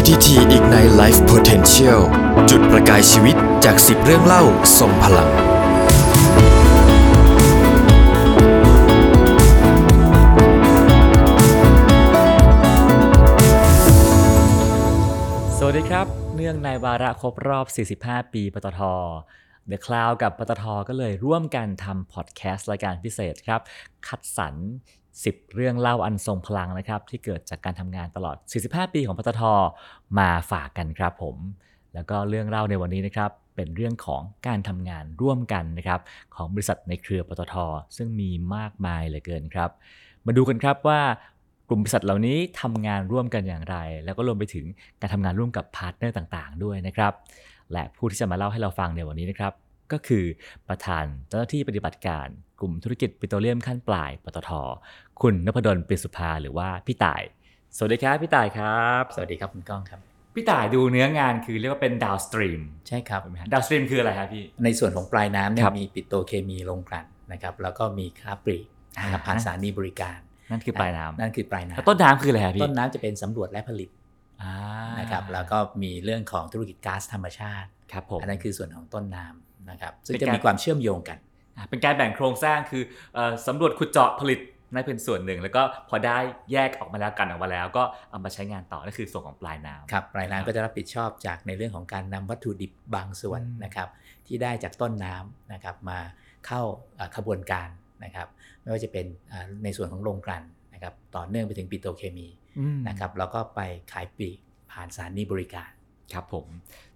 PTT Ignite Life Potential จุดประกายชีวิตจาก 10 เรื่องเล่าทรงพลัง สวัสดีครับ เนื่องในวาระครบรอบ 45 ปีปตท The Cloud กับปตทก็เลยร่วมกันทำพอดแคสต์รายการพิเศษครับ คัดสรร 10 เรื่องเล่าอันทรงพลังนะครับ ที่เกิดจากการทำงานตลอด 45 ปีของปตทมาฝากกันครับผม แล้วก็เรื่องเล่าในวันนี้นะครับเป็นเรื่องของการทำงานร่วมกันนะครับของบริษัทในเครือปตท ซึ่งมีมากมายเหลือเกินครับ มาดูกันครับว่ากลุ่มบริษัทเหล่านี้ทำงานร่วมกันอย่างไร แล้วก็รวมไปถึงการทำงานร่วมกับ partner ต่างๆ ด้วยนะครับ และผู้ที่จะมาเล่าให้เราฟังในวันนี้นะครับ ก็คือประธานเจ้าหน้าที่ปฏิบัติการกลุ่มธุรกิจปิโตรเลียมขั้นปลาย ปตท คุณนพดลปิ่นสุภาหรือว่าพี่ต่าย สวัสดีครับพี่ต่ายครับ สวัสดีครับคุณก้องครับ พี่ต่ายดูเนื้องานคือเรียกว่าเป็น downstream ใช่ครับ downstream คืออะไรครับพี่ ในส่วนของปลายน้ำเนี่ครับมีปิโตรเคมีโรงกลั่นนะครับ แล้วก็มีค้าปลีกนะครับอ่าผ่านสถานีบริการ นั่นคือปลายน้ำนั่นคือปลายน้ำแล้วต้นน้ำคืออะไรครับพี่ ต้นน้ำจะเป็นสำรวจและผลิตอ่านะครับแล้วก็มีเรื่องของธุรกิจก๊าซธรรมชาติครับผมอันนั้นคือส่วนของต้นน้ำ นะครับซึ่งเป็นการมีความเชื่อมโยงกันอะเป็นการแบ่งโครงสร้างคือเอ่อสำรวจขุดเจาะผลิตนั่นเป็นส่วนหนึ่ง แล้วก็พอได้แยกออกมาแล้วกันออกมาแล้ว ก็เอามาใช้งานต่อนั่นคือส่วนของปลายน้ำครับปลายน้ำก็จะรับผิดชอบจากในเรื่องของการนำวัตถุดิบบางส่วนอืมนะครับ ที่ได้จากต้นน้ำนะครับมาเข้าเอ่อขบวนการนะครับ ไม่ว่าจะเป็นอ่าในส่วนของโรงกลั่นนะครับ ต่อเนื่องไปถึงปิโตรเคมีอืมนะครับแล้วก็ไปขายปลีกผ่านสถานีบริการ ครับผม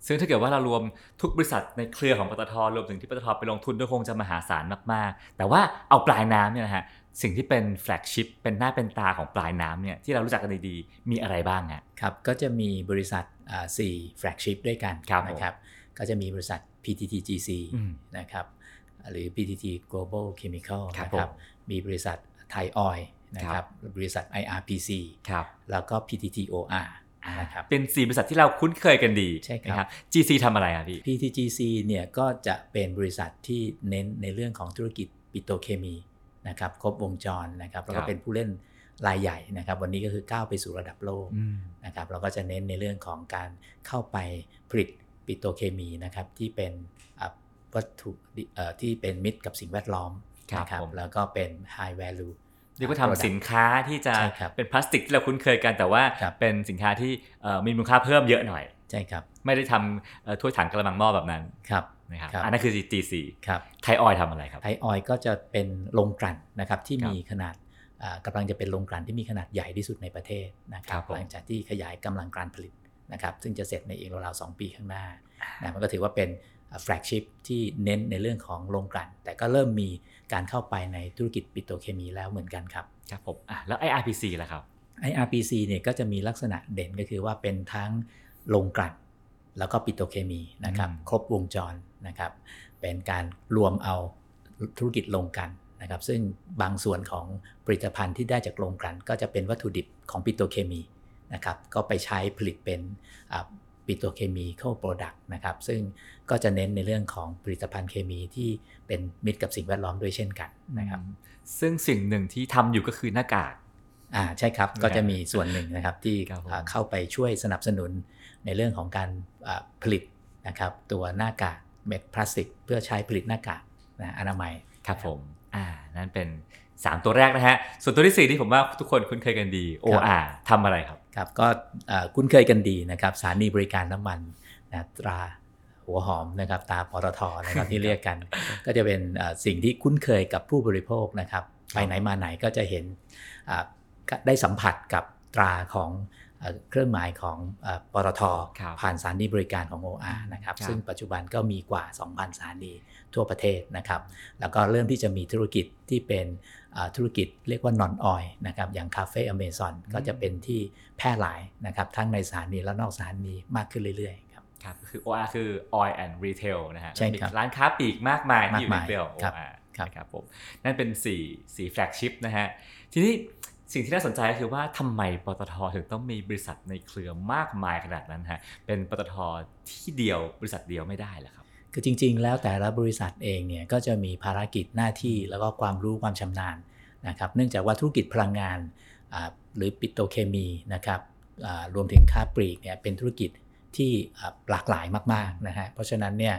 ซึ่งถ้าเกิดว่าเรารวมทุกบริษัทในเครือของปตทรวมถึงที่ปตทไปลงทุนด้วยคงจะมหาศาลมาก ๆ แต่ว่าเอาปลายน้ำเนี่ยนะฮะสิ่งที่เป็นแฟลกชิพเป็นหน้าเป็นตาของปลายน้ำเนี่ยที่เรารู้จักกันดีๆมีอะไรบ้างฮะครับก็จะมีบริษัทอ่าสี่แฟลกชิพด้วยกันครับผมนะครับก็จะมีบริษัท PTTGC อืมนะครับหรือ PTT Global Chemical ครับนะครับผมมีบริษัทไทยออยนะคครัรับบบริษัท IRPC ครับแล้วก็ PTTOR นะครับเป็นสี่บริษัทที่เราคุ้นเคยกันดีใช่ครับนะ GC ทำอะไรอะพี่ PTGC เนี่ยก็จะเป็นบริษัทที่เน้นในเรื่องของธุรกิจปิโตรเคมีนะครับครบวงจรนะครับแล้วครัก็บเป็นผู้เล่นรายใหญ่นะครับ วันนี้ก็คือก้าวไปสู่ระดับโลกอืมนะครับเราก็จะเน้นในเรื่องของการเข้าไปผลิตปิโตรเคมีนะครับที่เป็นอะวัตถุดิเอ่อที่เป็นมิตรกับสิ่งแวดล้อมครับนะผมแล้วก็เป็น high value เรียกว่าทำสินค้าที่จะใช่ครับเป็นพลาสติกที่เราคุ้นเคยกันแต่ว่าครับเป็นสินค้าที่เอ่อมีมูลค่าเพิ่มเยอะหน่อยใช่ครับไม่ได้ทำเอ่อถ้วยถังกระมังหม้อแบบนั้นครับนะครับครับอันนั้นคือ GC ครับไทยออยทำอะไรครับไทยออยก็จะเป็นโรงกลั่นนะครับที่ครับมีขนาดอ่ากำลังจะเป็นโรงกลั่นที่มีขนาดใหญ่ที่สุดในประเทศนะคครัรับบผมหลังจากที่ขยายกำลังการผลิตนะครับซึ่งจะเสร็จในอีกราวๆสองปีข้างหน้านะมันก็ถือว่าเป็นแฟลกชิพที่เน้นในเรื่องของโรงกลั่นแต่ก็เริ่มมี การเข้าไปในธุรกิจปิโตรเคมีแล้วเหมือนกันครับครับผมอะแล้ว IRPC ล่ะครับ IRPC เนี่ยก็จะมีลักษณะเด่นก็คือว่าเป็นทั้งโรงกลั่นแล้วก็ปิโตรเคมีนะครับอืมครบวงจรนะครับ เป็นการรวมเอาธุรกิจโรงกลั่นนะครับ ซึ่งบางส่วนของผลิตภัณฑ์ที่ได้จากโรงกลั่นก็จะเป็นวัตถุดิบของปิโตรเคมีนะครับ ก็ไปใช้ผลิตเป็น petrochemical product นะครับซึ่งก็จะเน้นในเรื่องของผลิตภัณฑ์เคมีที่เป็นมิตรกับสิ่งแวดล้อมด้วยเช่นกันนะครับซึ่งสิ่งหนึ่งที่ทำอยู่ก็คือหน้ากากอ่าใช่ครับก็จะมีส่วนหนึ่งนะครับที่ครับผมอ่าเข้าไปช่วยสนับสนุนในเรื่องของการอ่าผลิตนะครับตัวหน้ากากเม็ดพลาสติก เพื่อใช้ผลิตหน้ากากอนามัยนะครับผมอ่านั่นเป็น 3 ตัวแรกนะฮะ ส่วนตัวที่ 4 ที่ผมว่าทุกคนคุ้นเคยกันดี OR ทำอะไรครับ ครับ ก็อ่าคุ้นเคยกันดีนะครับสถานีบริการน้ำมันนะตราหัวหอมนะครับตาปตทนะครับที่เรียกกัน ก็จะเป็นอ่าสิ่งที่คุ้นเคยกับผู้บริโภคนะครับ ไปไหนมาไหนก็จะเห็นอ่าก็ได้สัมผัสกับตราของ เอ่อเครื่องหมายของเอ่อปตทครับผ่านสถานีบริการของ OR นะครับครับซึ่งปัจจุบันก็มีกว่า 2,000สถานีทั่วประเทศนะครับ แล้วก็เริ่มที่จะมีธุรกิจที่เป็นอ่าธุรกิจเรียกว่า non oil นะครับอย่างคาเฟ่อเมซอนก็จะเป็นที่แพร่หลายนะครับทั้งในสถานีและนอกสถานีมากขึ้นเรื่อยๆครับครับคือ OR คือ Oil and Retail นะฮะใช่ครับมีร้านค้าปลีกมากมายที่อยู่ในมากมายเครือของครับ OR ครับนะครับผมนั่นเป็น4 4แฟลกชิพนะฮะทีนี้ สิ่งที่น่าสนใจก็คือว่าทำไมปตทถึงต้องมีบริษัทในเครือมากมายขนาดนั้นฮะเป็นปตทที่เดียวบริษัทเดียวไม่ได้เหรอครับคือจริง ๆ แล้วแต่ละบริษัทเองเนี่ยก็จะมีภารกิจหน้าที่แล้วก็ความรู้ความชำนาญนะครับ เนื่องจากว่าธุรกิจพลังงานหรือปิโตรเคมีนะครับรวมถึงค้าปลีกเนี่ยเป็นธุรกิจที่หลากหลายมากๆนะฮะเพราะฉะนั้นเนี่ย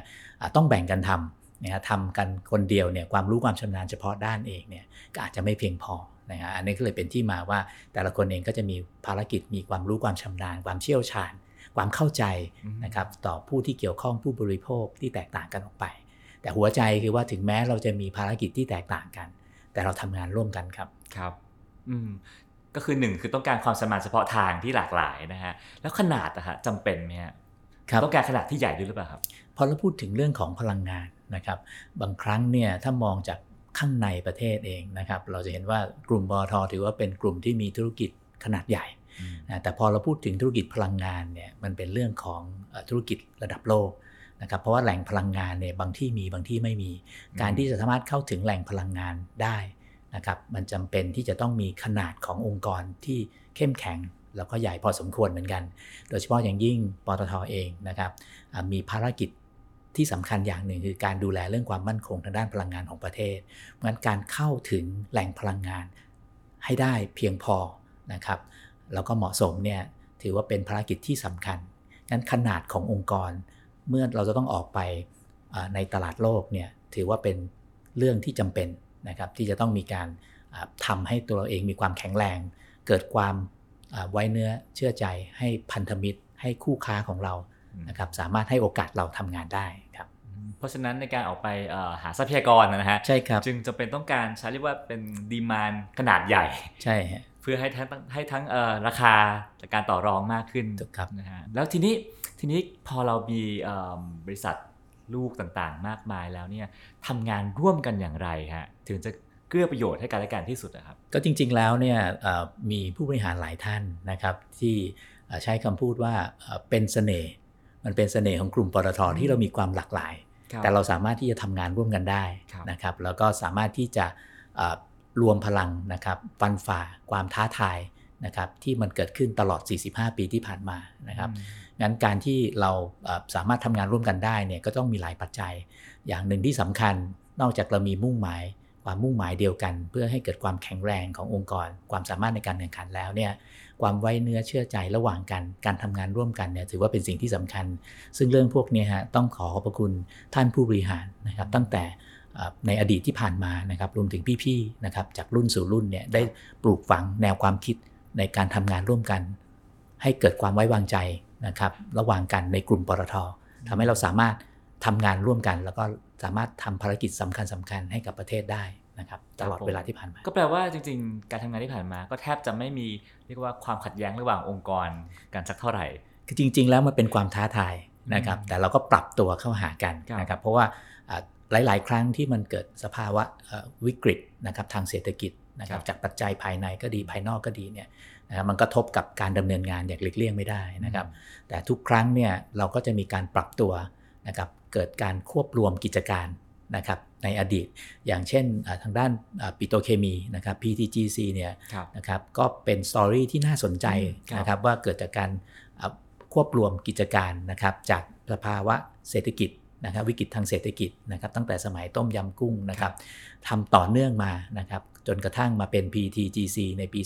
ต้องแบ่งกันทำ นะฮะทำกันคนเดียวเนี่ยความรู้ความชำนาญเฉพาะด้านเองเนี่ยก็อาจจะไม่เพียงพอนะฮะอันนี้ก็เลยเป็นที่มาว่าแต่ละคนเองก็จะมีภารกิจมีความรู้ความชำนาญ ความเชี่ยวชาญ ความเข้าใจอืมนะครับต่อผู้ที่เกี่ยวข้องผู้บริโภคที่แตกต่างกันออกไป แต่หัวใจคือว่าถึงแม้เราจะมีภารกิจที่แตกต่างกัน แต่เราทำงานร่วมกันครับครับ อืมก็คือหนึ่งคือต้องการความสมานเฉพาะทางที่หลากหลายนะฮะแล้วขนาดอะฮะจำเป็นไหมฮะครับต้องการขนาดที่ใหญ่ด้วยหรือเปล่าครับพอเราพูดถึงเรื่องของพลังงาน นะครับบางครั้งเนี่ยถ้ามองจากข้างในประเทศเองนะครับเราจะเห็นว่ากลุ่มบอทอถือว่าเป็นกลุ่มที่มีธุรกิจขนาดใหญ่นะแต่พอเราพูดถึงธุรกิจพลังงานเนี่ยมันเป็นเรื่องของเอ่อธุรกิจระดับโลกนะครับเพราะว่าแหล่งพลังงานเนี่ยบางที่มีบางที่ไม่มีอืมการที่จะสามารถเข้าถึงแหล่งพลังงานได้นะครับมันจำเป็นที่จะต้องมีขนาดขององค์กรที่เข้มแข็งแล้วก็ใหญ่พอสมควรเหมือนกัน โดยเฉพาะอย่างยิ่งปตทเองนะครับอ่ามีภารกิจ ที่สำคัญอย่างหนึ่งคือการดูแลเรื่องความมั่นคงทางด้านพลังงานของประเทศ เพราะฉะนั้นการเข้าถึงแหล่งพลังงานให้ได้เพียงพอนะครับ แล้วก็เหมาะสมเนี่ยถือว่าเป็นภารกิจที่สำคัญงั้นขนาดขององค์กร เมื่อเราจะต้องออกไปในตลาดโลกเนี่ยถือว่าเป็นเรื่องที่จำเป็นนะครับที่จะต้องมีการอ่าทำให้ตัวเราเองมีความแข็งแรง เกิดความไว้เนื้อเชื่อใจให้พันธมิตร ให้คู่ค้าของเรานะครับสามารถให้โอกาสเราทำงานได้ เพราะฉะนั้นในการออกไปเอ่อหาทรัพยากรนะฮะใช่ครับจึงจำเป็นต้องการใช้เรียกว่าเป็นดีมานขนาดใหญ่ใช่ฮะเพื่อให้ทั้งให้ทั้งเอ่อราคาและการต่อรองมากขึ้นถูกครับนะฮะแล้วทีนี้ทีนี้พอเรามีเอิ่มบริษัทลูกต่างๆ มากมายแล้วเนี่ยทำงานร่วมกันอย่างไรฮะถึงจะเกื้อประโยชน์ให้กันและกันที่สุดนะครับก็จริงๆแล้วเนี่ยเอ่อมีผู้บริหารหลายท่านนะครับที่เอ่อใช้คำพูดว่าเอ่อเป็นเสน่ห์มันเป็นเสน่ห์ของกลุ่มปตทที่เรามีความหลากหลาย แต่เราสามารถที่จะทำงานร่วมกันได้ครับนะครับแล้วก็สามารถที่จะเอ่อรวมพลังนะครับฟันฝ่าความท้าทายนะครับที่มันเกิดขึ้นตลอด 45 ปีที่ผ่านมานะครับงั้นการที่เราเอ่อสามารถทำงานร่วมกันได้เนี่ยก็ต้องมีหลายปัจจัย อย่างหนึ่งที่สำคัญนอกจากเรามีมุ่งหมายความมุ่งหมายเดียวกัน เพื่อให้เกิดความแข็งแรงขององค์กร ความสามารถในการแข่งขันแล้วเนี่ย ความไว้เนื้อเชื่อใจระหว่างกัน การทำงานร่วมกันเนี่ยถือว่าเป็นสิ่งที่สำคัญ ซึ่งเรื่องพวกนี้ฮะต้องขอขอบพระคุณท่านผู้บริหารนะครับ ตั้งแต่ในอดีตที่ผ่านมานะครับรวมถึงพี่ๆนะครับจากรุ่นสู่รุ่นเนี่ยได้ปลูกฝังแนวความคิดในการทำงานร่วมกัน ให้เกิดความไว้วางใจนะครับระหว่างกันในกลุ่มปตททำให้เราสามารถทำงานร่วมกัน แล้วก็สามารถทำภารกิจสำคัญสคัญๆให้กับประเทศได้ นะครับตลอดเวลาที่ผ่านมา ก็แปลว่าจริง ๆ การทำงานที่ผ่านมา ก็แทบจะไม่มีเรียกว่าความขัดแย้งระหว่างองค์กรกันสักเท่าไหร่ คือจริง ๆ แล้วมันเป็นความท้าทายนะครับอืมแต่เราก็ปรับตัวเข้าหากันครับนะครับ เพราะว่าอ่าหลาย ๆ ครั้งที่มันเกิดสภาวะเอ่อวิกฤตนะครับทางเศรษฐกิจนะครับจากปัจจัยภายในก็ดีภายนอกก็ดีเนี่ยนะครับมันกระทบกับการดำเนินงานอย่างหลีกเลี่ยงไม่ได้นะครับ แต่ทุกครั้งเนี่ยเราก็จะมีการปรับตัวนะครับเกิดการควบรวมกิจการ นะครับในอดีต อย่างเช่นอ่าทางด้านอ่าปิโตรเคมีนะครับ PTGC เนี่ยครับนะครับก็เป็นสตอรี่ที่น่าสนใจครับนะครับว่าเกิดจากการอ่าควบรวมกิจการนะครับจากสภาวะเศรษฐกิจนะครับวิกฤตทางเศรษฐกิจนะครับตั้งแต่สมัยต้มยำกุ้งนะครับทำต่อเนื่องมานะครับจนกระทั่งมาเป็น PTGC ในปี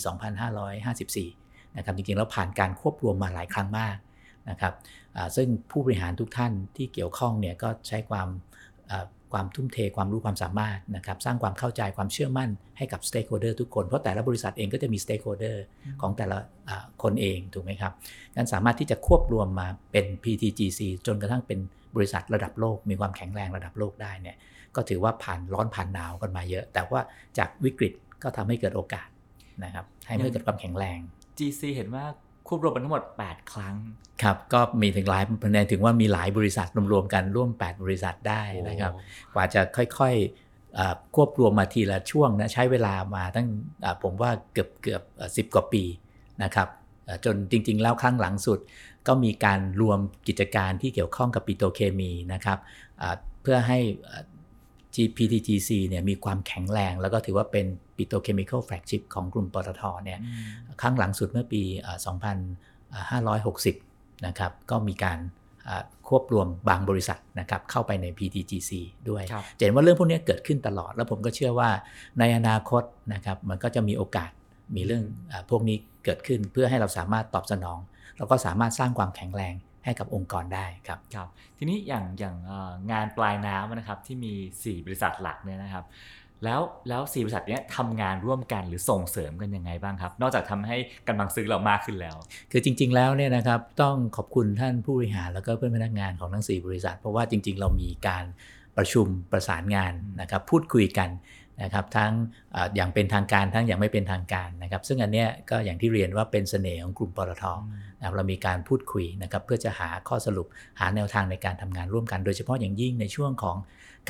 2554นะครับจริงๆแล้วผ่านการควบรวมมาหลายครั้งมากนะครับอ่าซึ่งผู้บริหารทุกท่านที่เกี่ยวข้องเนี่ยก็ใช้ความอ่า ความทุ่มเทความรู้ความสามารถนะครับสร้างความเข้าใจความเชื่อมั่นให้กับ stakeholder ทุกคน เพราะแต่ละบริษัทเองก็จะมี stakeholder ของแต่ละอ่าคนเองถูกไหมครับงั้นสามารถที่จะควบรวมมาเป็น PTGC จนกระทั่งเป็นบริษัทระดับโลก มีความแข็งแรงระดับโลกได้เนี่ยก็ถือว่าผ่านร้อนผ่านหนาวกันมาเยอะ แต่ว่าจากวิกฤตก็ทำให้เกิดโอกาสนะครับให้เมื่อเกิดความแข็งแรง GC เห็นว่า ควบรวมกันทั้งหมด 8 ครั้ง ครับ ก็มีถึงหลายแนถึงว่ามีหลายบริษัทรวมๆกันร่วม 8 บริษัทได้นะครับ กว่าจะค่อยๆอ่าควบรวมมาทีละช่วงนะใช้เวลามาตั้งอ่าผมว่าเกือบเกือบสิบกว่าปีนะครับอ่าจนจริงๆ แล้วครั้งหลังสุด ก็มีการรวมกิจการที่เกี่ยวข้องกับปิโตรเคมีนะครับอ่าเพื่อให้อ่า PTTGC เนี่ยมีความแข็งแรงแล้วก็ถือว่าเป็น petrochemical flagship ของกลุ่มปตทเนี่ยครั้งหลังสุดเมื่อปีเอ่อ2560 นะครับก็มีการอ่าควบรวมบางบริษัทนะครับเข้าไปใน PTTGC ด้วยครับจะเห็นว่าเรื่องพวกนี้เกิดขึ้นตลอด แล้วผมก็เชื่อว่าในอนาคตนะครับมันก็จะมีโอกาสมีเรื่องอาพวกนี้เกิดขึ้นเพื่อให้เราสามารถตอบสนอง แล้วก็สามารถสร้างความแข็งแรงให้กับองค์กรได้ครับครับ ทีนี้อย่างอย่างเอ่องานปลายน้ำนะครับที่มี 4 บริษัทหลักเนี่ยนะครับ แล้วแล้วสี่บริษัทนี้ทำงานร่วมกันหรือส่งเสริมกันยังไงบ้างครับ นอกจากทำให้กำลังซื้อเรามากขึ้นแล้ว คือจริง ๆ แล้วเนี่ยนะครับต้องขอบคุณท่านผู้บริหารแล้วก็เพื่อนพนักงานของทั้ง 4 บริษัท เพราะว่าจริง ๆ เรามีการประชุมประสานงานนะครับพูดคุยกันนะครับทั้งอย่างเป็นทางการทั้งอย่างไม่เป็นทางการนะครับซึ่งอันเนี้ยก็อย่างที่เรียนว่าเป็นเสน่ห์ของกลุ่มปตทนะครับเรามีการพูดคุยนะครับเพื่อจะหาข้อสรุปหาแนวทางในการทำงานร่วมกัน โดยเฉพาะอย่างยิ่งในช่วงของ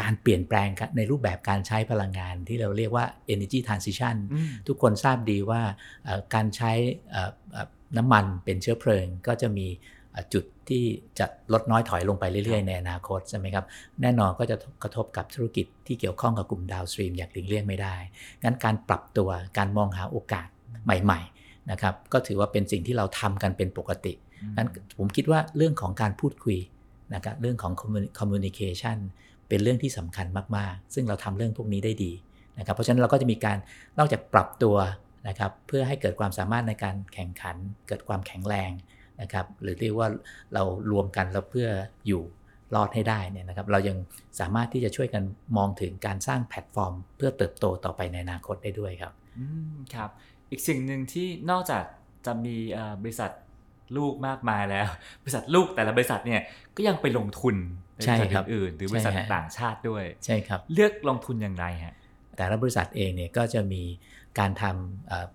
การเปลี่ยนแปลงในรูปแบบการใช้พลังงานที่เราเรียกว่า energy transition อืมทุกคนทราบดีว่าเอ่อการใช้เอ่อเอ่อน้ำมันเป็นเชื้อเพลิงก็จะมีเอ่อจุดที่จะลดน้อยถอยลงไปเรื่อยๆ ในอนาคตใช่ไหมครับ แน่นอนก็จะกระทบกับธุรกิจที่เกี่ยวข้องกับกลุ่มดาวสตรีมอย่างหลีกเลี่ยงไม่ได้ งั้นการปรับตัวการมองหาโอกาสใหม่ๆนะครับก็ถือว่าเป็นสิ่งที่เราทำกันเป็นปกติงั้นผมคิดว่าเรื่องของการพูดคุยนะครับเรื่องของ communi- communication เป็นเรื่องที่สำคัญมากๆ ซึ่งเราทำเรื่องพวกนี้ได้ดีนะครับ เพราะฉะนั้นเราก็จะมีการนอกจากปรับตัวนะครับเพื่อให้เกิดความสามารถในการแข่งขัน เกิดความแข็งแรงนะครับ หรือเรียกว่าเรารวมกันแล้วเพื่ออยู่รอดให้ได้เนี่ยนะครับ เรายังสามารถที่จะช่วยกันมองถึงการสร้างแพลตฟอร์ม เพื่อเติบโตต่อไปในอนาคตได้ด้วยครับอืมครับ อีกสิ่งหนึ่งที่นอกจากจะมีบริษัทลูกมากมายแล้ว บริษัทลูกแต่ละบริษัทเนี่ยก็ยังไปลงทุน ในใช่บริษัทครับอื่นๆหรือบริษัทใช่ฮะต่างชาติด้วยใช่ครับเลือกลงทุนอย่างไรฮะแต่ละบริษัทเองเนี่ยก็จะมีการทำเอ่อ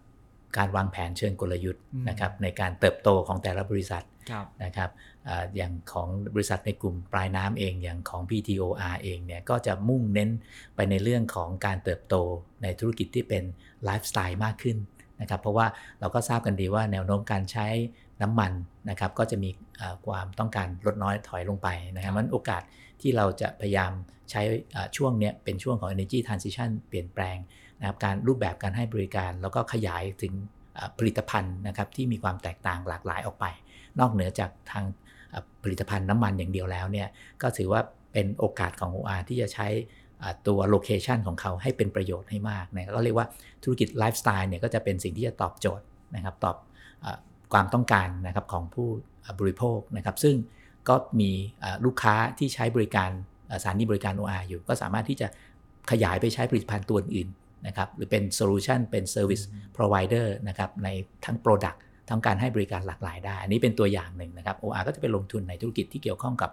การวางแผนเชิงกลยุทธ์อืมนะครับในการเติบโตของแต่ละบริษัทครับนะครับเอ่ออย่างของบริษัทในกลุ่มปลายน้ำเองอย่างของ PTOR เองเนี่ยก็จะมุ่งเน้นไปในเรื่องของการเติบโตในธุรกิจที่เป็นไลฟ์สไตล์มากขึ้นนะครับเพราะว่าเราก็ทราบกันดีว่าแนวโน้มการใช้ น้ำมันนะครับก็จะมีความต้องการลดน้อยถอยลงไปนะครับมันโอกาสที่เราจะพยายามใช้ช่วงเนี้ยเป็นช่วงของ energy transition เปลี่ยนแปลงนะครับการรูปแบบการให้บริการ แล้วก็ขยายถึงผลิตภัณฑ์นะครับที่มีความแตกต่างหลากหลายออกไป นอกเหนือจากทางผลิตภัณฑ์น้ำมันอย่างเดียวแล้วเนี่ยก็ถือว่าเป็นโอกาสของ OR ที่จะใช้ตัว location ของเขาให้เป็นประโยชน์ให้มากนะก็เรียกว่าธุรกิจไลฟ์สไตล์เนี่ยก็จะเป็นสิ่งที่จะตอบโจทย์นะครับตอบ ความต้องการนะครับของผู้อ่าบริโภคนะครับ ซึ่งก็มีอ่าลูกค้าที่ใช้บริการอ่าสถานีบริการ OR อยู่ ก็สามารถที่จะขยายไปใช้ผลิตภัณฑ์ตัวอื่นๆนะครับหรือเป็น solution เป็น Service Provider นะครับในทั้ง Product ทั้งการให้บริการหลากหลายได้ อันนี้เป็นตัวอย่างหนึ่งนะครับ OR ก็จะไปลงทุนในธุรกิจที่เกี่ยวข้องกับ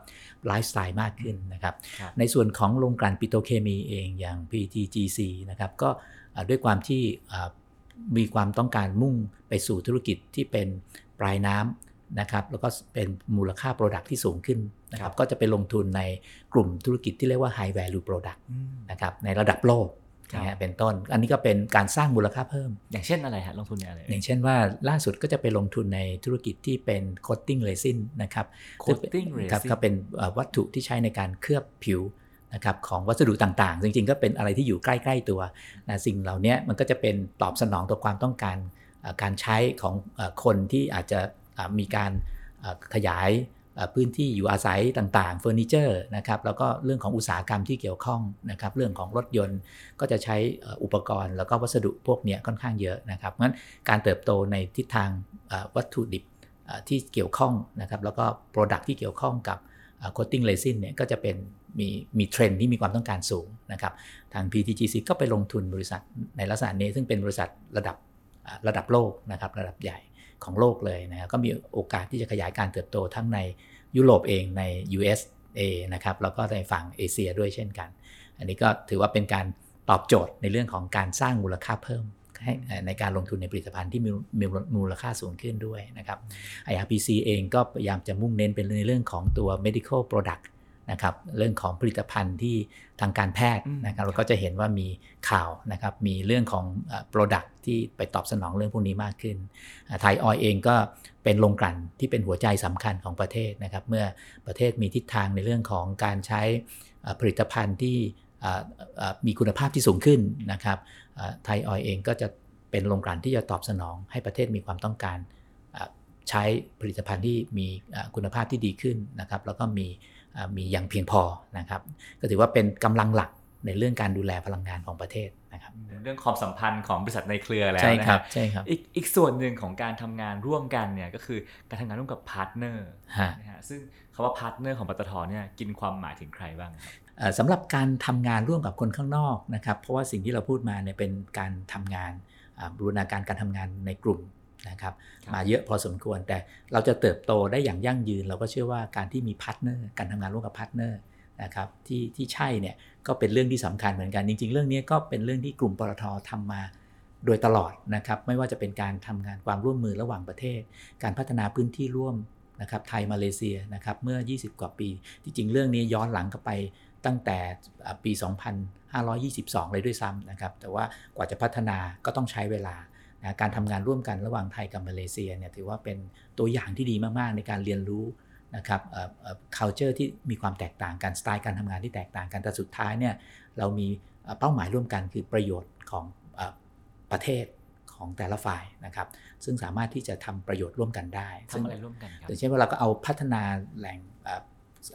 ไลฟ์สไตล์มากขึ้นนะครับครับในส่วนของโรงกลั่นปิโตรเคมีเองอย่าง PTGC นะครับก็เอ่อด้วยความที่เอ่อ มีความต้องการมุ่งไปสู่ธุรกิจที่เป็นปลายน้ำนะครับแล้วก็เป็นมูลค่า Product ที่สูงขึ้นนะคครัรับบก็จะไปลงทุนในกลุ่มธุรกิจที่เรียกว่า High Value Product อืมนะครับในระดับโลกครับนะฮะเป็นต้น อันนี้ก็เป็นการสร้างมูลค่าเพิ่ม อย่างเช่นอะไรฮะลงทุนในอะไร อย่างเช่นว่าล่าสุดก็จะไปลงทุนในธุรกิจที่เป็น coating resin นะครับ coating ครับ resin ก็เป็นเอ่อวัตถุที่ใช้ในการเคลือบผิว นะครับของวัสดุต่างๆ จริงๆ ก็เป็นอะไรที่อยู่ใกล้ๆตัวนะสิ่งเหล่านี้มันก็จะเป็นตอบสนองต่อความต้องการการใช้ของคนที่อาจจะมีการขยายพื้นที่อยู่อาศัยต่างๆเฟอร์นิเจอร์นะครับแล้วก็เรื่องของอุตสาหกรรมที่เกี่ยวข้องนะครับเรื่องของรถยนต์ก็จะใช้อุปกรณ์แล้วก็วัสดุพวกนี้ค่อนข้างเยอะนะครับงั้นการเติบโตในทิศทางวัตถุดิบที่เกี่ยวข้องนะครับแล้วก็ Product ที่เกี่ยวข้องกับ coating resin เนี่ยก็จะเป็น มีมีเทรนด์ที่มีความต้องการสูงนะครับทาง PTTGC ก็ไปลงทุนบริษัทในลักษณะนี้ ซึ่งเป็นบริษัทระดับระดับโลกนะครับระดับใหญ่ของโลกเลยนะครับก็มีโอกาสที่จะขยายการเติบโตทั้งในยุโรปเองใน USA นะครับแล้วก็ในฝั่งเอเชียด้วยเช่นกัน อันนี้ก็ถือว่าเป็นการตอบโจทย์ในเรื่องของการสร้างมูลค่าเพิ่มให้ในการลงทุนในผลิตภัณฑ์ที่มีมูลค่าสูงขึ้นด้วยนะครับ IRPC เองก็พยายามจะมุ่งเน้นเป็นในเรื่องของตัว medical product นะครับเรื่องของผลิตภัณฑ์ที่ทางการแพทย์อืมนะครับเราก็จะเห็นว่ามีข่าวนะครับมีเรื่องของเอ่อ product ที่ไปตอบสนองเรื่องพวกนี้มากขึ้นไทยออยเองก็เป็นโรงกลั่นที่เป็นหัวใจสำคัญของประเทศนะครับเมื่อประเทศมีทิศทางในเรื่องของการใช้เอ่อผลิตภัณฑ์ที่เอ่อเอ่อมีคุณภาพที่สูงขึ้นนะครับไทยออยเองก็จะเป็นโรงกลั่นที่จะตอบสนองให้ประเทศมีความต้องการใช้ผลิตภัณฑ์ที่มีอ่าคุณภาพที่ดีขึ้นนะครับแล้วก็มีอ่า มีอย่างเพียงพอนะครับ ก็ถือว่าเป็นกำลังหลักในเรื่องการดูแลพลังงานของประเทศนะครับเรื่องความสัมพันธ์ของบริษัทในเครือแล้วใช่นะคครับใช่ครับอีกอีกส่วนหนึ่งของการทำงานร่วมกันเนี่ยก็คือการทำงานร่วมกับ partner ฮะนะฮะซึ่งคำว่า partner ของปตทเนี่ยกินความหมายถึงใครบ้างครับเอ่อสำหรับการทำงานร่วมกับคนข้างนอกนะครับเพราะว่าสิ่งที่เราพูดมาเนี่ยเป็นการทำงานอ่าบูรณาการการทำงานในกลุ่ม นะครับครับมาเยอะพอสมควรแต่เราจะเติบโตได้อย่างยั่งยืน เราก็เชื่อว่าการที่มี partner การทำงานร่วมกับ partnerนะครับที่ที่ใช่เนี่ยก็เป็นเรื่องที่สำคัญเหมือนกันจริง ๆ เรื่องนี้ก็เป็นเรื่องที่กลุ่มปตททำมาโดยตลอดนะครับไม่ว่าจะเป็นการทำงานความร่วมมือระหว่างประเทศ การพัฒนาพื้นที่ร่วมนะครับไทยมาเลเซียนะครับเมื่อ 20 กว่าปี จริง ๆ เรื่องนี้ย้อนหลังกลับไปตั้งแต่อ่าปี 2522 เลยด้วยซ้ำนะครับแต่ว่ากว่าจะพัฒนาก็ต้องใช้เวลา นะการทำงานร่วมกันระหว่างไทยกับมาเลเซียเนี่ยถือว่าเป็นตัวอย่างที่ดีมากๆในการเรียนรู้นะครับเอ่อเอ่อ culture ที่มีความแตกต่างกันสไตล์การทำงานที่แตกต่างกันแต่สุดท้ายเนี่ยเรามีเอ่อเป้าหมายร่วมกันคือประโยชน์ของเอ่อประเทศของแต่ละฝ่ายนะครับ ซึ่งสามารถที่จะทำประโยชน์ร่วมกันได้ทำอะไรร่วมกันครับอย่างเช่นว่าเราก็เอาพัฒนาแหล่งเอ่อ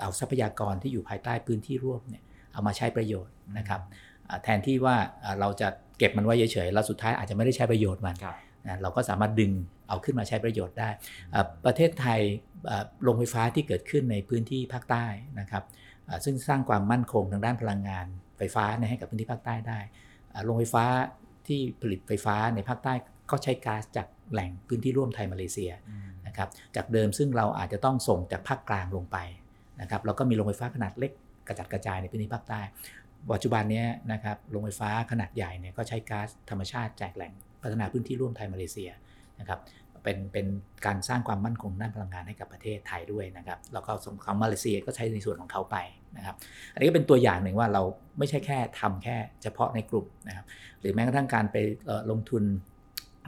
เอาทรัพยากรที่อยู่ภายใต้พื้นที่ร่วมเนี่ยเอามาใช้ประโยชน์นะครับอ่าแทนที่ว่าอ่าเราจะ เก็บมันไว้เฉยๆแล้วสุดท้ายอาจจะไม่ได้ใช้ประโยชน์มันครับนะเราก็สามารถดึงเอาขึ้นมาใช้ประโยชน์ได้อ่าประเทศไทยอ่าโรงไฟฟ้าที่เกิดขึ้นในพื้นที่ภาคใต้นะครับอ่าซึ่งสร้างความมั่นคงทางด้านพลังงานไฟฟ้าเนี่ยให้กับพื้นที่ภาคใต้ได้อ่าโรงไฟฟ้าที่ผลิตไฟฟ้าในภาคใต้ก็ใช้ก๊าซจากแหล่งพื้นที่ร่วมไทยมาเลเซียนะครับจากเดิมซึ่งเราอาจจะต้องส่งจากภาคกลางลงไปนะครับแล้วก็มีโรงไฟฟ้าขนาดเล็กกระจัดกระจายในพื้นที่ภาคใต้ ปัจจุบันนี้นะครับโรงไฟฟ้าขนาดใหญ่เนี่ยก็ใช้ก๊าซธรรมชาติจากแหล่งพัฒนาพื้นที่ร่วมไทยมาเลเซียนะครับเป็นเป็นการสร้างความมั่นคงด้านพลังงานให้กับประเทศไทยด้วยนะครับแล้วก็ส่วนของมาเลเซียก็ใช้ในส่วนของเขาไปนะครับ อันนี้ก็เป็นตัวอย่างหนึ่งว่าเราไม่ใช่แค่ทำแค่เฉพาะในกลุ่มนะครับ หรือแม้กระทั่งการไปลงทุน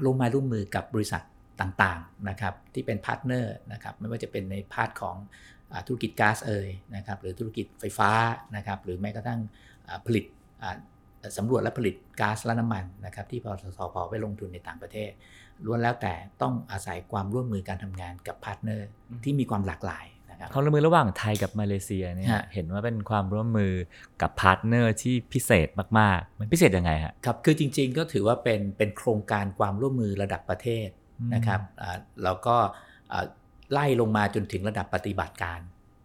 ร่วมไม้ร่วมมือกับบริษัทต่างๆนะครับที่เป็น partner นะครับไม่ว่าจะเป็นใน part ของธุรกิจก๊าซเอ่ยนะครับหรือธุรกิจไฟฟ้านะครับหรือแม้กระทั่ง ผลิตอ่าสำรวจและผลิตก๊าซและน้ำมันนะครับที่ปตท.สผ.ไปลงทุนในต่างประเทศล้วนแล้วแต่ต้องอาศัยความร่วมมือการทำงานกับ partner อืมที่มีความหลากหลายนะครับความร่วมมือระหว่างไทยกับมาเลเซียเนี่ยฮะเห็นว่าเป็นความร่วมมือกับ partner ที่พิเศษมากๆ มันพิเศษยังไงฮะครับคือจริงๆก็ถือว่าเป็นเป็นโครงการความร่วมมือระดับประเทศนะครับอ่าแล้วก็อ่าไล่ลงมาจนถึงระดับปฏิบัติการ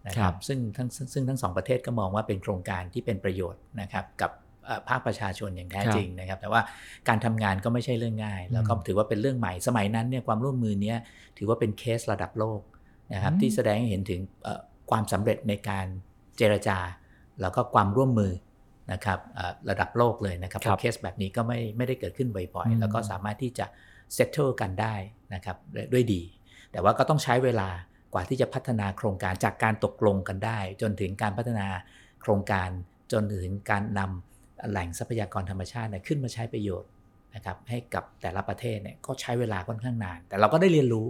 นะคครัรับบซึ่งทั้งซึ่งซึ่งทั้งสองประเทศก็มองว่าเป็นโครงการที่เป็นประโยชน์นะครับกับเอ่อภาคประชาชนอย่างแท้จริงนะครับ แต่ว่าการทำงานก็ไม่ใช่เรื่องง่าย แล้วก็อืมถือว่าเป็นเรื่องใหม่สมัยนั้นเนี่ยความร่วมมือเนี้ยถือว่าเป็นเคสระดับโลกนะครับอืมที่แสดงให้เห็นถึงเอ่อความสำเร็จในการเจรจา แล้วก็ความร่วมมือนะครับเอ่อระดับโลกเลยนะครับเพราะเคสแบบนี้ก็ไม่ไม่ได้เกิดขึ้นบ่อยอืมๆแล้วก็สามารถที่จะ settle กันได้นะครับด้วยด้วยดี แต่ว่าก็ต้องใช้เวลา กว่าที่จะพัฒนาโครงการจากการตกลงกันได้ จนถึงการพัฒนาโครงการจนถึงการนำแหล่งทรัพยากรธรรมชาติเนี่ยขึ้นมาใช้ประโยชน์นะครับให้กับแต่ละประเทศเนี่ยก็ใช้เวลาค่อนข้างนาน แต่เราก็ได้เรียนรู้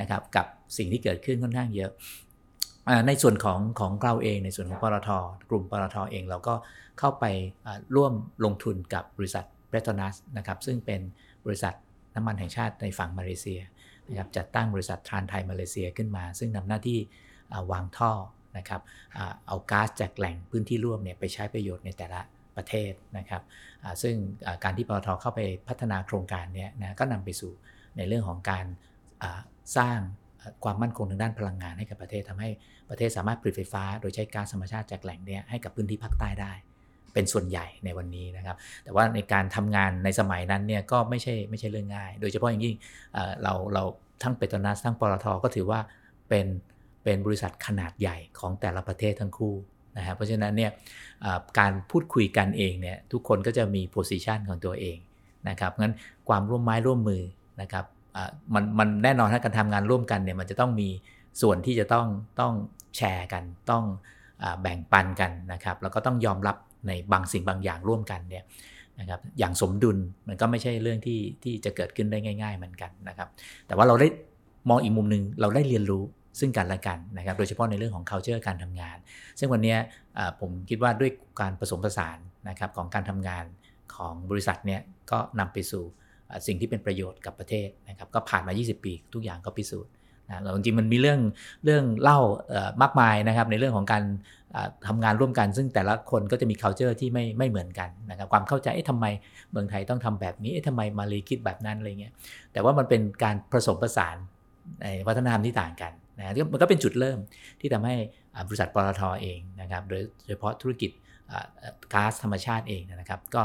นะครับกับสิ่งที่เกิดขึ้นค่อนข้างเยอะ ในส่วนของของเราเองในส่วนของปตทกลุ่มปตทเองเราก็เข้าไปร่วมลงทุนกับบริษัทเ e โ r นัสนะครับซึ่งเป็นบริษัทน้ำมันแห่งชาติในฝั่งมาเลเซีย นะครับจัดตั้งบริษัททรานไทยมาเลเซียขึ้นมา ซึ่งทำหน้าที่วางท่อนะครับเอาก๊าซจากแหล่งพื้นที่ร่วมเนี่ยไปใช้ประโยชน์ในแต่ละประเทศนะครับซึ่งการที่ปตทเข้าไปพัฒนาโครงการเนี้นะก็นำไปสู่ในเรื่องของการสร้างความมั่นคงทางด้านพลังงานให้กับประเทศทำให้ประเทศสามารถผลิตไฟฟ้า โดยใช้ก๊าซธรรมชาติจากแหล่งเนี้ยให้กับพื้นที่ภาคใต้ได้ เป็นส่วนใหญ่ในวันนี้นะครับ แต่ว่าในการทำงานในสมัยนั้นเนี่ยก็ไม่ใช่ไม่ใช่เรื่องง่าย โดยเฉพาะอย่างยิ่งเราเราทั้งเปโตรนัสทั้งปตทก็ถือว่าเป็นเป็นบริษัทขนาดใหญ่ของแต่ละประเทศทั้งคู่นะฮะเพราะฉะนั้นเนี่ยการพูดคุยกันเองเนี่ยทุกคนก็จะมีโพสิชันของตัวเองนะครับงั้นความร่วมไม้ร่วมมือนะครับมันมันแน่นอนถ้าการทำงานร่วมกันเนี่ยมันจะต้องมีส่วนที่จะต้องต้องแชร์กันต้องอแบ่งปันกันนะครับแล้วก็ต้องยอมรับ ในบางสิ่งบางอย่างร่วมกันเนี่ยนะครับอย่างสมดุลมันก็ไม่ใช่เรื่องที่ที่จะเกิดขึ้นได้ง่าย ๆ เหมือนกันนะครับ แต่ว่าเราได้มองอีกมุมหนึ่งเราได้เรียนรู้ซึ่งกันและกันนะครับ โดยเฉพาะในเรื่องของ culture การทำงาน ซึ่งวันนี้ผมคิดว่าด้วยการผสมผสานนะครับของการทำงานของบริษัทเนี่ยก็นำไปสู่สิ่งที่เป็นประโยชน์กับประเทศนะครับก็ผ่านมา 20 ปี ทุกอย่างก็พิสูจน์นะจริงๆมันมีเรื่องเรื่องเล่ามากมายนะครับในเรื่องของการ อ่าทำงานร่วมกัน ซึ่งแต่ละคนก็จะมี culture ที่ไม่ไม่เหมือนกันนะครับความเข้าใจเอ๊ะทำไมเมืองไทยต้องทำแบบนี้เอ๊ะทำไมมาเลคิดแบบนั้นอะไรเงี้ยแต่ว่ามันเป็นการผสมผสานในวัฒนธรรมที่ต่างกันนะมันก็เป็นจุดเริ่มที่ทำให้บริษัทปตทเองนะครับโดยเฉพาะธุรกิจก๊าซธรรมชาติเองนะครับ ก็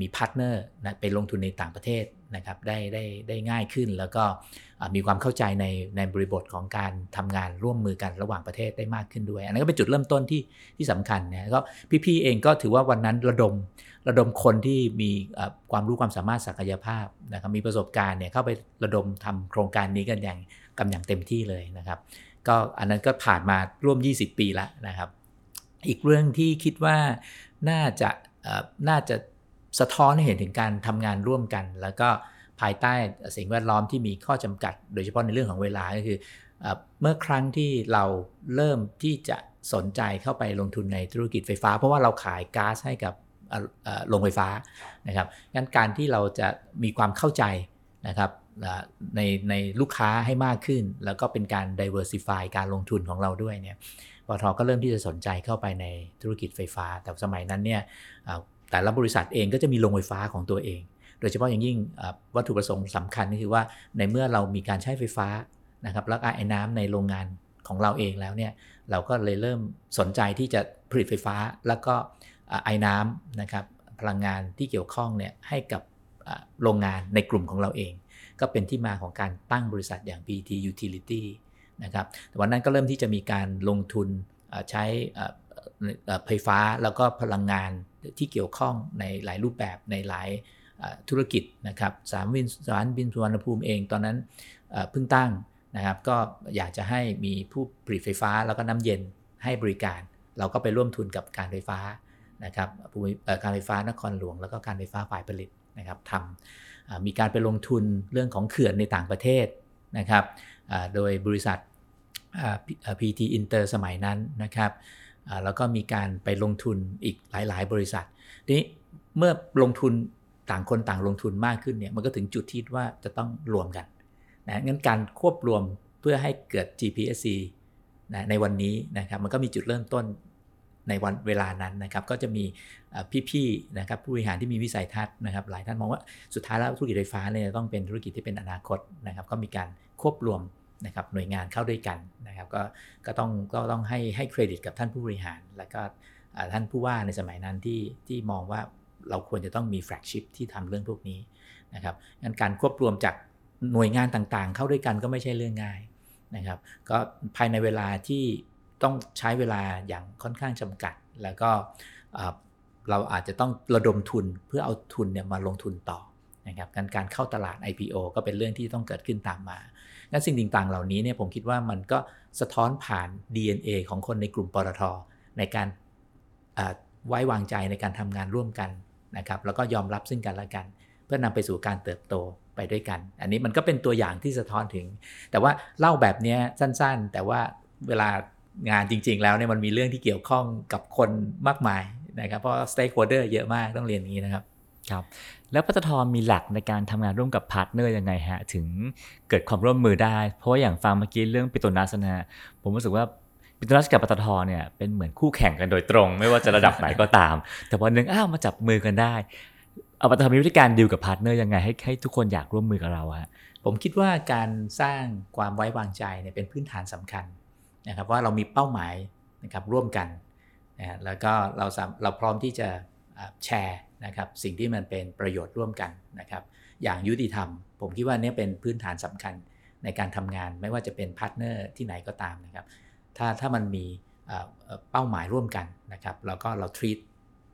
มี partner นะไปลงทุนในต่างประเทศนะครับได้ได้ได้ง่ายขึ้น แล้วก็มีความเข้าใจในในบริบทของการทำงานร่วมมือกันระหว่างประเทศได้มากขึ้นด้วย อันนั้นก็เป็นจุดเริ่มต้นที่ที่สำคัญนะก็พี่ๆเองก็ถือว่าวันนั้นระดมระดมคนที่มีความรู้ความสามารถศักยภาพนะครับมีประสบการณ์เนี่ยเข้าไประดมทำโครงการนี้กันอย่างกันอย่างเต็มที่เลยนะครับ ก็อันนั้นก็ผ่านมาร่วม 20 ปีแล้วนะครับ อีกเรื่องที่คิดว่าน่าจะน่าจะ สะท้อนให้เห็นถึงการทำงานร่วมกัน แล้วก็ภายใต้สิ่งแวดล้อมที่มีข้อจำกัด โดยเฉพาะในเรื่องของเวลาก็คือเอ่อเมื่อครั้งที่เราเริ่มที่จะสนใจเข้าไปลงทุนในธุรกิจไฟฟ้า เพราะว่าเราขายก๊าซให้กับโรงไฟฟ้านะครับงั้นการที่เราจะมีความเข้าใจนะครับในในลูกค้าให้มากขึ้น แล้วก็เป็นการ diversify การลงทุนของเราด้วยเนี่ยปตทก็เริ่มที่จะสนใจเข้าไปในธุรกิจไฟฟ้า แต่สมัยนั้นเนี่ย แต่ละบริษัทเองก็จะมีโรงไฟฟ้าของตัวเอง โดยเฉพาะอย่างยิ่งวัตถุประสงค์สำคัญก็คือว่าในเมื่อเรามีการใช้ไฟฟ้านะครับแล้วไอ้น้ำในโรงงานของเราเองแล้วเนี่ยเราก็เลยเริ่มสนใจที่จะผลิตไฟฟ้าแล้วก็ไอ้น้ำนะครับพลังงานที่เกี่ยวข้องเนี่ยให้กับโรงงานในกลุ่มของเราเอง ก็เป็นที่มาของการตั้งบริษัทอย่าง PT Utility นะครับแต่วันนั้นก็เริ่มที่จะมีการลงทุนใช้ ไฟฟ้าแล้วก็พลังงานที่เกี่ยวข้องในหลายรูปแบบในหลายธุรกิจนะครับสามวินสารบินสุวรรณภูมิเองตอนนั้นเพิ่งตั้งนะครับ ก็อยากจะให้มีผู้ผลิตไฟฟ้าแล้วก็น้ำเย็นให้บริการ เราก็ไปร่วมทุนกับการไฟฟ้านะครับการไฟฟ้านครหลวง แล้วก็การไฟฟ้าฝ่ายผลิตนะครับทำมีการไปลงทุนเรื่องของเขื่อนในต่างประเทศนะครับโดยบริษัท PT Inter สมัยนั้นนะครับ แล้วก็มีการไปลงทุนอีกหลาย ๆ บริษัททีนี้เมื่อลงทุนต่างคนต่างลงทุนมากขึ้นเนี่ยมันก็ถึงจุดที่ว่าจะต้องรวมกันนะงั้นการควบรวมเพื่อให้เกิด GPSC นะในวันนี้นะครับมันก็มีจุดเริ่มต้นในวันเวลานั้นนะครับก็จะมีพี่ๆนะครับผู้บริหารที่มีวิสัยทัศน์นะครับหลายท่านมองว่าสุดท้ายแล้วธุรกิจไฟฟ้าเนี่ยต้องเป็นธุรกิจที่เป็นอนาคตนะครับก็มีการควบรวม นะครับหน่วยงานเข้าด้วยกันนะครับก็ก็ต้องก็ต้องให้ให้เครดิตกับท่านผู้บริหาร และก็ท่านผู้ว่าในสมัยนั้นที่ที่มองว่าเราควรจะต้องมีแฟลกชิพที่ทำเรื่องพวกนี้นะครับงั้นการควบรวมจากหน่วยงานต่างๆ เข้าด้วยกันก็ไม่ใช่เรื่องง่ายนะครับ ก็ภายในเวลาที่ต้องใช้เวลาอย่างค่อนข้างจำกัด แล้วก็เราอาจจะต้องระดมทุนเพื่อเอาทุนเนี่ยมาลงทุนต่อนะครับการการเข้าตลาด IPO ก็เป็นเรื่องที่ต้องเกิดขึ้นตามมา งั้นสิ่งต่างๆ เหล่านี้เนี่ยผมคิดว่ามันก็สะท้อนผ่าน DNA ของคนในกลุ่มปตทในการไว้วางใจในการทำงานร่วมกันนะครับแล้วก็ยอมรับซึ่งกันและกัน เพื่อนำไปสู่การเติบโตไปด้วยกัน อันนี้มันก็เป็นตัวอย่างที่สะท้อนถึง แต่ว่าเล่าแบบนี้สั้นๆ แต่ว่าเวลางานจริง ๆ แล้วเนี่ยมันมีเรื่องที่เกี่ยวข้องกับคนมากมายนะครับเพราะ stakeholder เยอะมากต้องเรียนอย่างนี้นะครับครับ แล้วปตทมีหลักในการทำงานร่วมกับ partner ยังไงฮะ ถึงเกิดความร่วมมือได้ เพราะว่าอย่างฟังเมื่อกี้เรื่องปิโตรนาสนะฮะผมรู้สึกว่าปิโตรนาสกับปตทเนี่ยเป็นเหมือนคู่แข่งกันโดยตรง ไม่ว่าจะระดับไหนก็ตาม แต่วันหนึ่งอ้าวมาจับมือกันได้เอาปตทมีวิธีการดีลกับ partner ยังไงให้ให้ทุกคนอยากร่วมมือกับเราฮะผมคิดว่าการสร้างความไว้วางใจเนี่ยเป็นพื้นฐานสำคัญนะครับว่าเรามีเป้าหมายนะครับร่วมกันนะแล้วก็เราเราพร้อมที่จะ แชร์นะครับสิ่งที่มันเป็นประโยชน์ร่วมกันนะครับอย่างยุติธรรม ผมคิดว่านี่เป็นพื้นฐานสำคัญในการทำงานไม่ว่าจะเป็น partner ที่ไหนก็ตามนะครับถ้าถ้ามันมีเป้าหมายร่วมกันนะครับแล้วก็เรา treat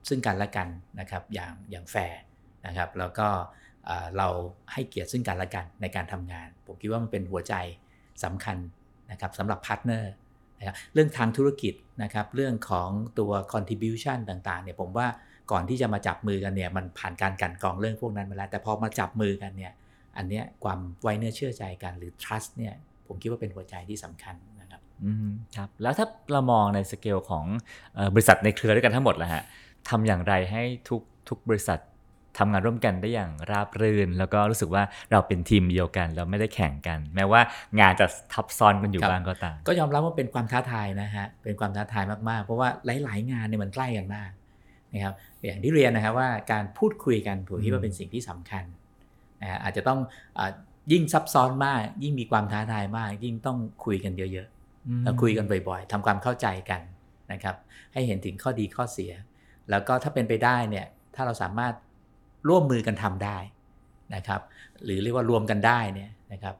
ซึ่งกันและกันนะครับอย่างอย่างแฟร์นะครับแล้วก็เราให้เกียรติซึ่งกันและกันในการทำงาน ผมคิดว่ามันเป็นหัวใจสำคัญนะครับสำหรับ partner นะครับเรื่องทางธุรกิจนะครับเรื่องของตัว contribution ต่างๆเนี่ยผมว่า ก่อนที่จะมาจับมือกันเนี่ยมันผ่านการกลั่นกรองเรื่องพวกนั้นมาแล้ว แต่พอมาจับมือกันเนี่ยอันเนี้ยความไว้เนื้อเชื่อใจกันหรือ trust เนี่ยผมคิดว่าเป็นหัวใจที่สำคัญนะครับอืมครับแล้วถ้าเรามองในสเกลของเอ่อบริษัทในเครือด้วยกันทั้งหมดแล้วฮะทำอย่างไรให้ทุกทุกบริษัททำงานร่วมกันได้อย่างราบรื่น แล้วก็รู้สึกว่าเราเป็นทีมเดียวกัน เราไม่ได้แข่งกัน แม้ว่างานจะทับซ้อนกันอยู่ครับบ้างก็ตามก็ยอมรับว่าเป็นความท้าทายนะฮะเป็นความท้าทายมากๆ เพราะว่าหลาย ๆ งานเนี่ยมันใกล้กันมากนะครับ อย่างที่เรียนนะครับว่าการพูดคุยกันผมคิดว่าเป็นสิ่งที่สำคัญนะฮะอาจจะต้องอายิ่งซับซ้อนมาก ยิ่งมีความท้าทายมาก ยิ่งต้องคุยกันเยอะๆแล้วคุยกันบ่อยๆทำความเข้าใจกันนะครับ ให้เห็นถึงข้อดีข้อเสีย แล้วก็ถ้าเป็นไปได้เนี่ยถ้าเราสามารถร่วมมือกันทำได้นะครับ หรือเรียกว่ารวมกันได้เนี่ยนะครับ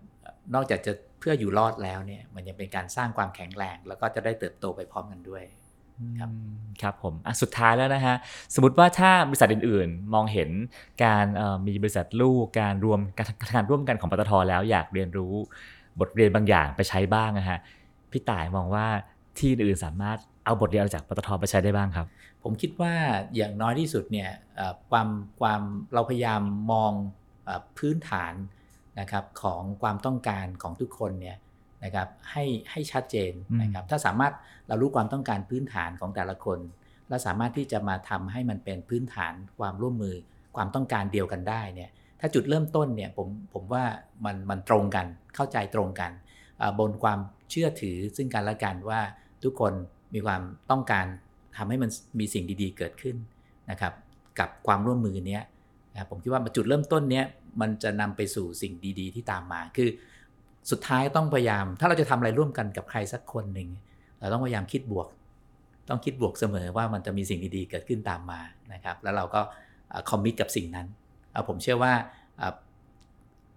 นอกจากจะเพื่ออยู่รอดแล้วเนี่ยมันยังเป็นการสร้างความแข็งแรง แล้วก็จะได้เติบโตไปพร้อมกันด้วย ครับอืมครับผมอะสุดท้ายแล้วนะฮะสมมติว่าถ้าบริษัทอื่นๆ มองเห็นการเอ่อมีบริษัทลูกการรวมการทำงานร่วมกันของปตทแล้วอยากเรียนรู้บทเรียนบางอย่างไปใช้บ้างนะฮะพี่ต่ายมองว่าที่อื่นสามารถเอาบทเรียนจากปตทไปใช้ได้บ้างครับ ผมคิดว่าอย่างน้อยที่สุดเนี่ยเอ่อความความเราพยายามมองเออพื้นฐานนะครับของความต้องการของทุกคนเนี่ย นะครับให้ให้ชัดเจนอืมนะครับถ้าสามารถเรารู้ความต้องการพื้นฐานของแต่ละคน และสามารถที่จะมาทำให้มันเป็นพื้นฐานความร่วมมือความต้องการเดียวกันได้เนี่ยถ้าจุดเริ่มต้นเนี่ยผมผมว่ามันมันตรงกันเข้าใจตรงกันอ่าบนความเชื่อถือซึ่งกันและกันว่าทุกคนมีความต้องการทำให้มันมีสิ่งดีๆเกิดขึ้นนะครับกับความร่วมมือเนี้ยนะผมคิดว่าจุดเริ่มต้นเนี้ยมันจะนำไปสู่สิ่งดีๆ ที่ตามมา คือ สุดท้ายต้องพยายาม ถ้าเราจะทำอะไรร่วมกันกับใครสักคนหนึ่งเราต้องพยายามคิดบวก ต้องคิดบวกเสมอว่ามันจะมีสิ่งดีๆเกิดขึ้นตามมานะครับ แล้วเราก็คอมมิตกับสิ่งนั้นเอ่อผมเชื่อว่า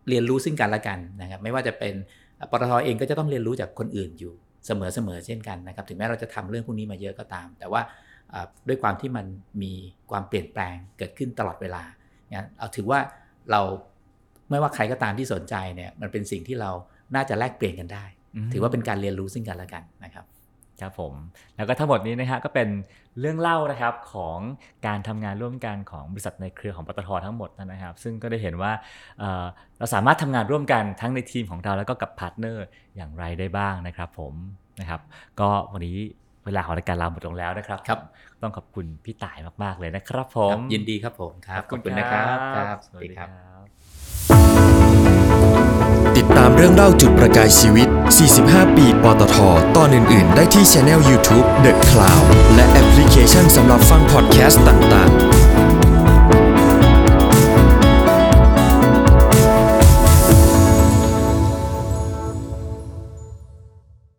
เรียนรู้ซึ่งกันและกันนะครับ ไม่ว่าจะเป็นปตทเองก็จะต้องเรียนรู้จากคนอื่นอยู่เสมอๆเช่นกันนะครับ ถึงแม้เราจะทำเรื่องพวกนี้มาเยอะก็ตาม แต่ว่าด้วยความที่มันมีความเปลี่ยนแปลงเกิดขึ้นตลอดเวลาเนี่ยเอาถือว่าเราไม่ว่าใครก็ตามที่สนใจเนี่ยมันเป็นสิ่งที่เรา น่าจะแลกเปลี่ยนกันได้อืมถือว่าเป็นการเรียนรู้ซึ่งกันและกันนะครับครับผมแล้วก็ทั้งหมดนี้นะฮะก็เป็นเรื่องเล่านะครับของการทำงานร่วมกันของบริษัทในเครือของปตททั้งหมดนะครับ ซึ่งก็ได้เห็นว่าเอ่อเราสามารถทำงานร่วมกันทั้งในทีมของเราแล้วก็กับ partner อย่างไรได้บ้างนะครับ ผมนะครับ ก็วันนี้เวลาของรายการเราหมดลงแล้วนะครับครับ ต้องขอบคุณพี่ต่ายมากๆเลยนะครับ ผมครับยินดีครับผมครับขอบคุณนะครับครับสวัสดีครับ ติดตามเรื่องเล่าจุดประกายชีวิต 45 ปีปตท ตอนอื่น ๆ ได้ที่ช anel YouTube The Cloud และแอปพลิเคชันสำหรับฟังพอดแคสต์ต่าง ๆ